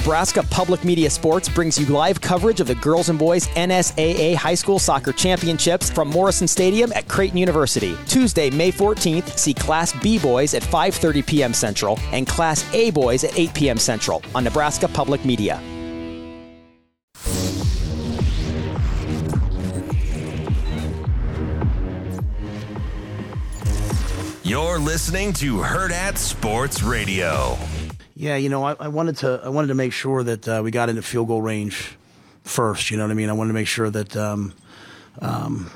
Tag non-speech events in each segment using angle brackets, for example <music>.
Nebraska Public Media Sports brings you live coverage of the girls and boys NSAA High School Soccer Championships from Morrison Stadium at Creighton University. Tuesday, May 14th, see Class B boys at 5:30 p.m. Central and Class A boys at 8 p.m. Central on Nebraska Public Media. You're listening to Hurrdat Sports Radio. Yeah, you know, I, I, wanted to I wanted to make sure that uh, we got into field goal range first. You know what I mean? I wanted to make sure that um, um,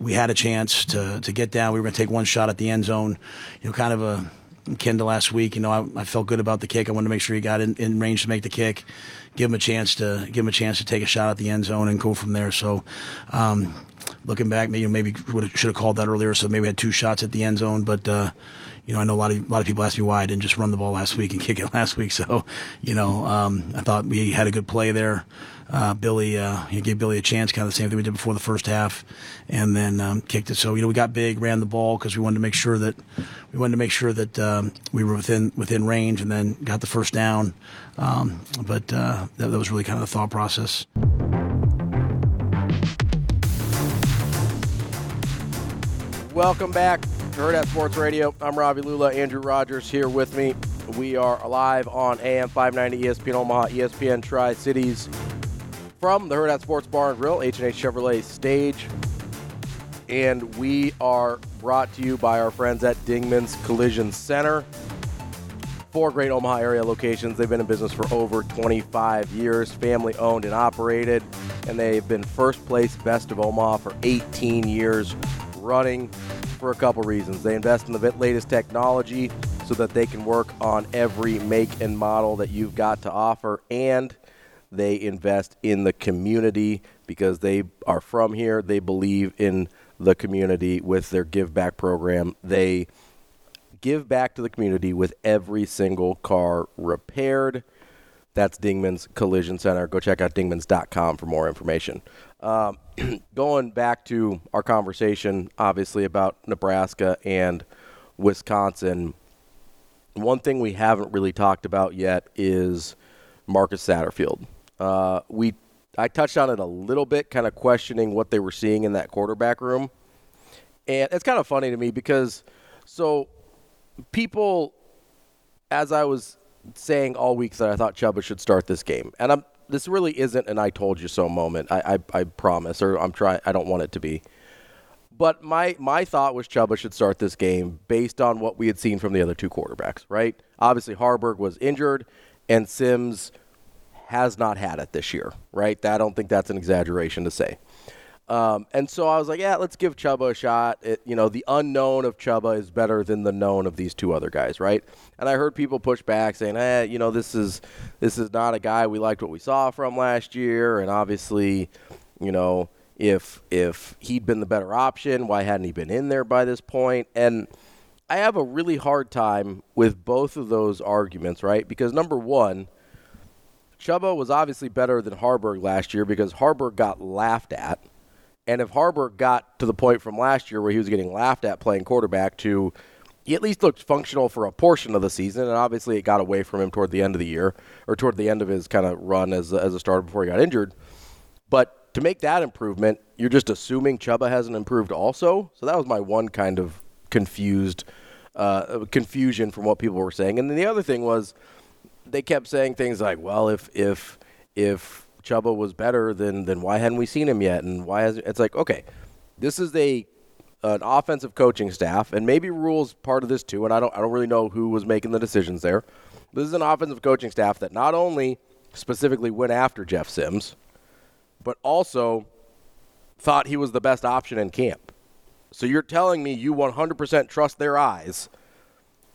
we had a chance to to get down. We were going to take one shot at the end zone. You know, kind of a akin to last week. You know, I, I felt good about the kick. I wanted to make sure he got in, in range to make the kick, give him a chance to give him a chance to take a shot at the end zone and go from there. So, um, looking back, maybe maybe should have called that earlier. So maybe had two shots at the end zone, but. Uh, you know, I know a lot of a lot of people ask me why I didn't just run the ball last week and kick it <laughs> last week. So, you know, um, I thought we had a good play there. Uh, Billy, uh, gave Billy a chance, kind of the same thing we did before the first half, and then um, kicked it. So, you know, we got big, ran the ball because we wanted to make sure that we wanted to make sure that um, we were within within range, and then got the first down. Um, but uh, that, that was really kind of the thought process. Welcome back to Hurrdat Sports Radio. I'm Ravi Lulla. Andrew Rogers here with me. We are live on AM 590 ESPN Omaha, ESPN Tri Cities from the Hurrdat Sports Bar and Grill, H&H Chevrolet stage. And we are brought to you by our friends at Dingman's Collision Center. Four great Omaha area locations. They've been in business for over 25 years, family owned and operated, and they've been first place best of Omaha for 18 years running for a couple reasons. They invest in the latest technology so that they can work on every make and model that you've got to offer, and they invest in the community because they are from here. They believe in the community with their give back program. They give back to the community with every single car repaired. That's Dingman's Collision Center. Go check out dingmans.com for more information. Um, <clears throat> going back to our conversation, obviously, about Nebraska and Wisconsin, one thing we haven't really talked about yet is Marcus Satterfield. Uh, we I touched on it a little bit, kind of questioning what they were seeing in that quarterback room. And it's kind of funny to me because so people, as I was saying all week, that I thought Chubba should start this game, and I'm this really isn't an "I told you so" moment. I, I, I promise, or I'm trying. I don't want it to be. But my my thought was Chubba should start this game based on what we had seen from the other two quarterbacks. Right? Obviously, Haarberg was injured, and Sims has not had it this year. Right? I don't think that's an exaggeration to say. Um, and so I was like, yeah, let's give Chubba a shot. It, you know, the unknown of Chubba is better than the known of these two other guys, right? And I heard people push back saying, eh, you know, this is this is not a guy we liked what we saw from last year, and obviously, you know, if if he'd been the better option, why hadn't he been in there by this point? And I have a really hard time with both of those arguments, right? Because number one, Chubba was obviously better than Haarberg last year because Haarberg got laughed at and if Haarberg got to the point from last year where he was getting laughed at playing quarterback to he at least looked functional for a portion of the season, and obviously it got away from him toward the end of the year or toward the end of his kind of run as a, as a starter before he got injured. But to make that improvement, you're just assuming Chubba hasn't improved also. So that was my one kind of confused uh, confusion from what people were saying. And then the other thing was they kept saying things like, "Well, if if if Chubba was better, then then why hadn't we seen him yet? And why has it's like okay, this is a an offensive coaching staff, and maybe Rhule's part of this too. And I don't I don't really know who was making the decisions there. This is an offensive coaching staff that not only specifically went after Jeff Sims, but also thought he was the best option in camp. So you're telling me you 100% trust their eyes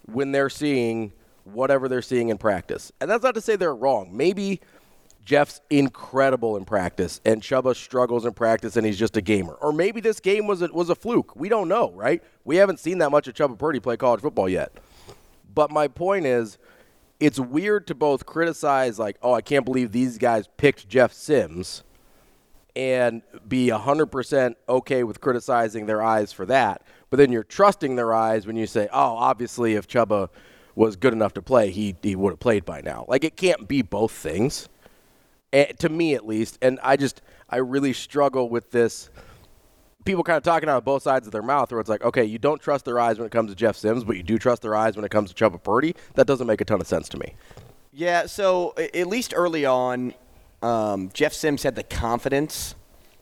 when they're seeing whatever they're seeing in practice. And that's not to say they're wrong. Maybe Jeff's incredible in practice, and Chubba struggles in practice, and he's just a gamer. Or maybe this game was a, was a fluke. We don't know, right? We haven't seen that much of Chubba Purdy play college football yet. But my point is, it's weird to both criticize, like, oh, I can't believe these guys picked Jeff Sims, and be 100% okay with criticizing their eyes for that. But then you're trusting their eyes when you say, oh, obviously, if Chubba was good enough to play, he he would have played by now. Like it can't be both things, to me at least. And I just I really struggle with this. People kind of talking out of both sides of their mouth, where it's like, okay, you don't trust their eyes when it comes to Jeff Sims, but you do trust their eyes when it comes to Chubba Purdy. That doesn't make a ton of sense to me. Yeah, so at least early on, um, Jeff Sims had the confidence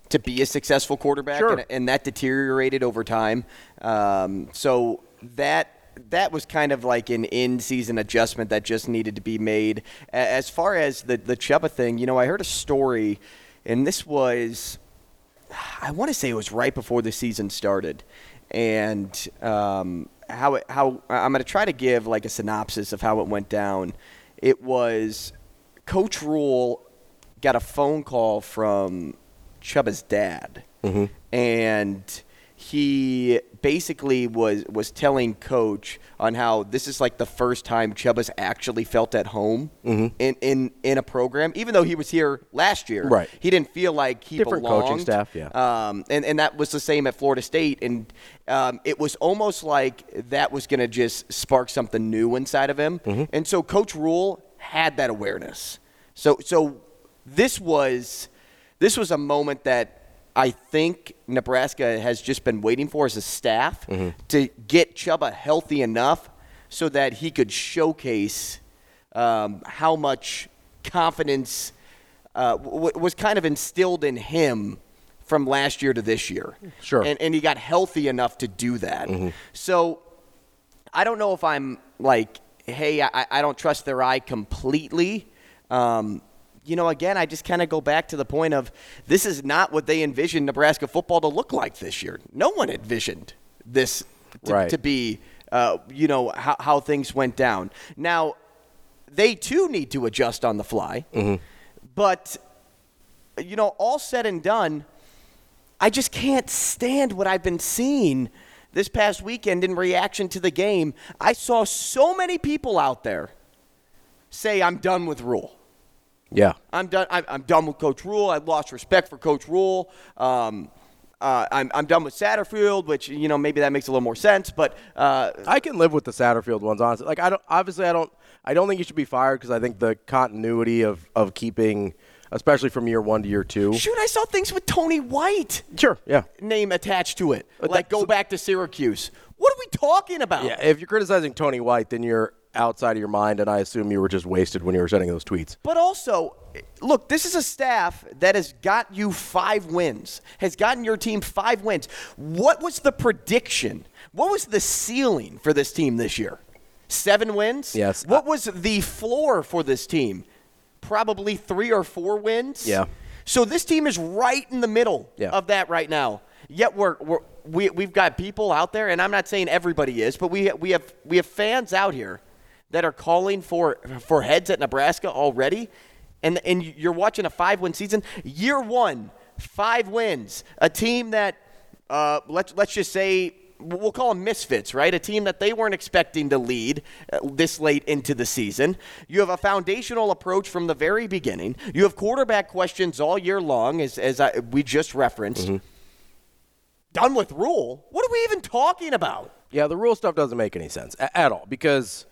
to be a successful quarterback, sure. and, and, that deteriorated over time. Um, so that that was kind of like an in-season adjustment that just needed to be made. As far as the the Chubba thing, you know, I heard a story, and this was, I want to say it was right before the season started, and um, how it, how I'm going to try to give like a synopsis of how it went down. It was Coach Rhule got a phone call from Chubba's dad, mm-hmm. and he basically was was telling coach on how this is like the first time Chubba's actually felt at home mm-hmm. in, in in a program, even though he was here last year. Right. He didn't feel like he Different belonged. coaching staff, yeah. Um, and and that was the same at Florida State, and um, it was almost like that was going to just spark something new inside of him. Mm-hmm. And so Coach Rhule had that awareness. So so this was this was a moment that I think Nebraska has just been waiting for as a staff mm-hmm. to get Chubba healthy enough so that he could showcase um, how much confidence uh, w- was kind of instilled in him from last year to this year. Sure. And, and he got healthy enough to do that. Mm-hmm. So I don't know if I'm like, hey, I, I don't trust their eye completely. Um, you know, again, I just kind of go back to the point of this is not what they envisioned Nebraska football to look like this year. No one envisioned this to, right. to be, uh, you know, how, how, things went down. Now, they too need to adjust on the fly. Mm-hmm. But, you know, all said and done, I just can't stand what I've been seeing this past weekend in reaction to the game. I saw so many people out there say, I'm done with Rhule. Yeah. I'm done. I'm, I'm done with Coach Rhule. I've lost respect for Coach Rhule. Um, uh, I'm, I'm done with Satterfield, which you know maybe that makes a little more sense. But uh, I can live with the Satterfield ones, honestly. Like I don't. Obviously, I don't. I don't think he should be fired because I think the continuity of of keeping, especially from year one to year two. Shoot, I saw things with Tony White. Sure. Yeah. Name attached to it, But like that- go back to Syracuse. What are we talking about? Yeah. If you're criticizing Tony White, then you're outside of your mind, and I assume you were just wasted when you were sending those tweets. But also, look, this is a staff that has got you five wins, has gotten your team five wins. What was the prediction? What was the ceiling for this team this year? Seven wins? Yes. What was the floor for this team? Probably three or four wins? Yeah. So this team is right in the middle Yeah. of that right now. Yet we're, we're we, we've got people out there, and I'm not saying everybody is, but we we have we have fans out here that are calling for for heads at Nebraska already, and and you're watching a five win season. Year one, five wins. A team that uh, let's let's just say we'll call them misfits, right? A team that they weren't expecting to lead uh, this late into the season. You have a foundational approach from the very beginning. You have quarterback questions all year long, as as I, we just referenced. Done with Rhule? What are we even talking about? Yeah, the Rhule stuff doesn't make any sense at all because,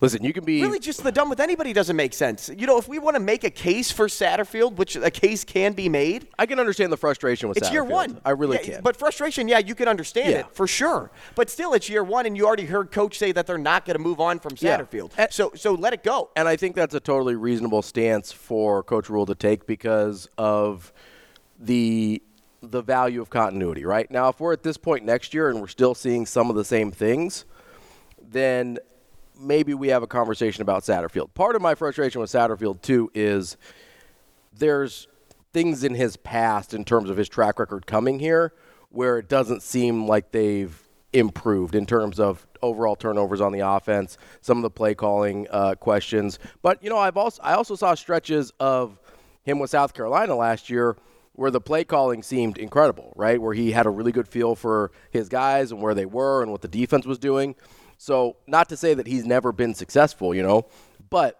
listen, you can be Really, just the dumb with anybody doesn't make sense. You know, if we want to make a case for Satterfield, which a case can be made, I can understand the frustration with it's year one. I really Yeah, can. But frustration, yeah, you can understand Yeah. it for sure. But still, it's year one, and you already heard Coach say that they're not going to move on from Satterfield. And- so, so let it go. And I think that's a totally reasonable stance for Coach Rhule to take because of the the value of continuity, right? Now, if we're at this point next year and we're still seeing some of the same things, then maybe we have a conversation about Satterfield. Part of my frustration with Satterfield too is there's things in his past in terms of his track record coming here where it doesn't seem like they've improved in terms of overall turnovers on the offense, some of the play calling uh, questions. But you know, I've also I also saw stretches of him with South Carolina last year where the play calling seemed incredible, right? Where he had a really good feel for his guys and where they were and what the defense was doing. So, not to say that he's never been successful, you know, but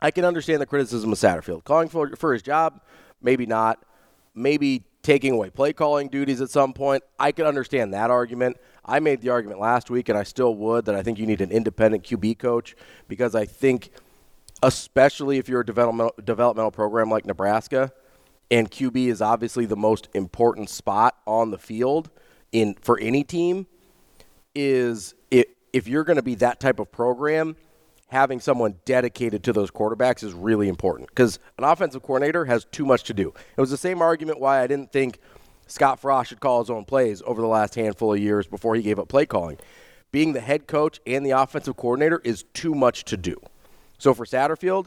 I can understand the criticism of Satterfield. Calling for, for his job, maybe not. Maybe taking away play calling duties at some point. I can understand that argument. I made the argument last week, and I still would, that I think you need an independent QB coach because I think, especially if you're a developmental, developmental program like Nebraska, and QB is obviously the most important spot on the field in for any team, is it, if you're going to be that type of program, having someone dedicated to those quarterbacks is really important because an offensive coordinator has too much to do. It was the same argument why I didn't think Scott Frost should call his own plays over the last handful of years before he gave up play calling. Being the head coach and the offensive coordinator is too much to do. So for Satterfield,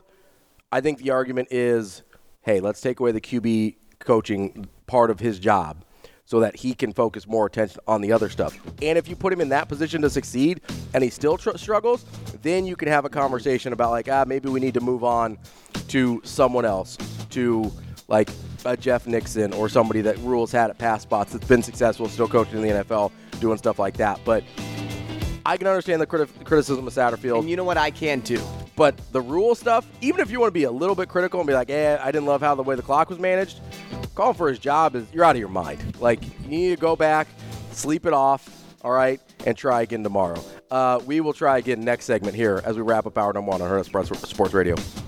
I think the argument is hey, let's take away the QB coaching part of his job so that he can focus more attention on the other stuff. And if you put him in that position to succeed and he still tr- struggles, then you can have a conversation about like, ah, maybe we need to move on to someone else, to like a Jeff Nixon or somebody that Rhule's had at pass spots that's been successful, still coaching in the NFL, doing stuff like that. But I can understand the criti- criticism of Satterfield. And you know what I can too? But the Rhule stuff, even if you want to be a little bit critical and be like, eh, I didn't love how the way the clock was managed, calling for his job is you're out of your mind. Like you need to go back, sleep it off, all right, and try again tomorrow. Uh, we will try again next segment here as we wrap up hour number one on Sports, Sports Radio.